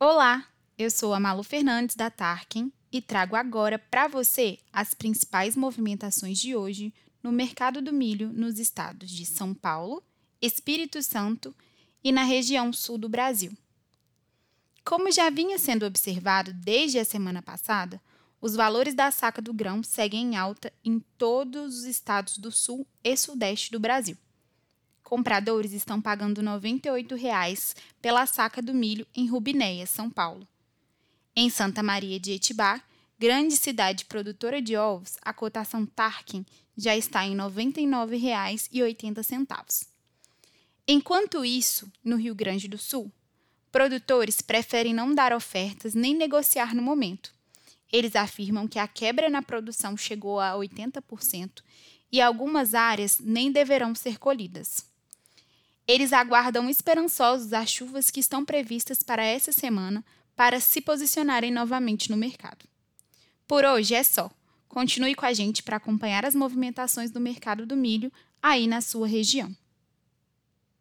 Olá, eu sou a Malu Fernandes da Tarkin e trago agora para você as principais movimentações de hoje no mercado do milho nos estados de São Paulo, Espírito Santo e na região sul do Brasil. Como já vinha sendo observado desde a semana passada, os valores da saca do grão seguem em alta em todos os estados do sul e sudeste do Brasil. Compradores estão pagando 98 reais pela saca do milho em Rubinéia, São Paulo. Em Santa Maria de Etibá, grande cidade produtora de ovos, a cotação Tarkin já está em R$ 99,80. Enquanto isso, no Rio Grande do Sul, produtores preferem não dar ofertas nem negociar no momento. Eles afirmam que a quebra na produção chegou a 80% e algumas áreas nem deverão ser colhidas. Eles aguardam esperançosos as chuvas que estão previstas para essa semana para se posicionarem novamente no mercado. Por hoje é só. Continue com a gente para acompanhar as movimentações do mercado do milho aí na sua região.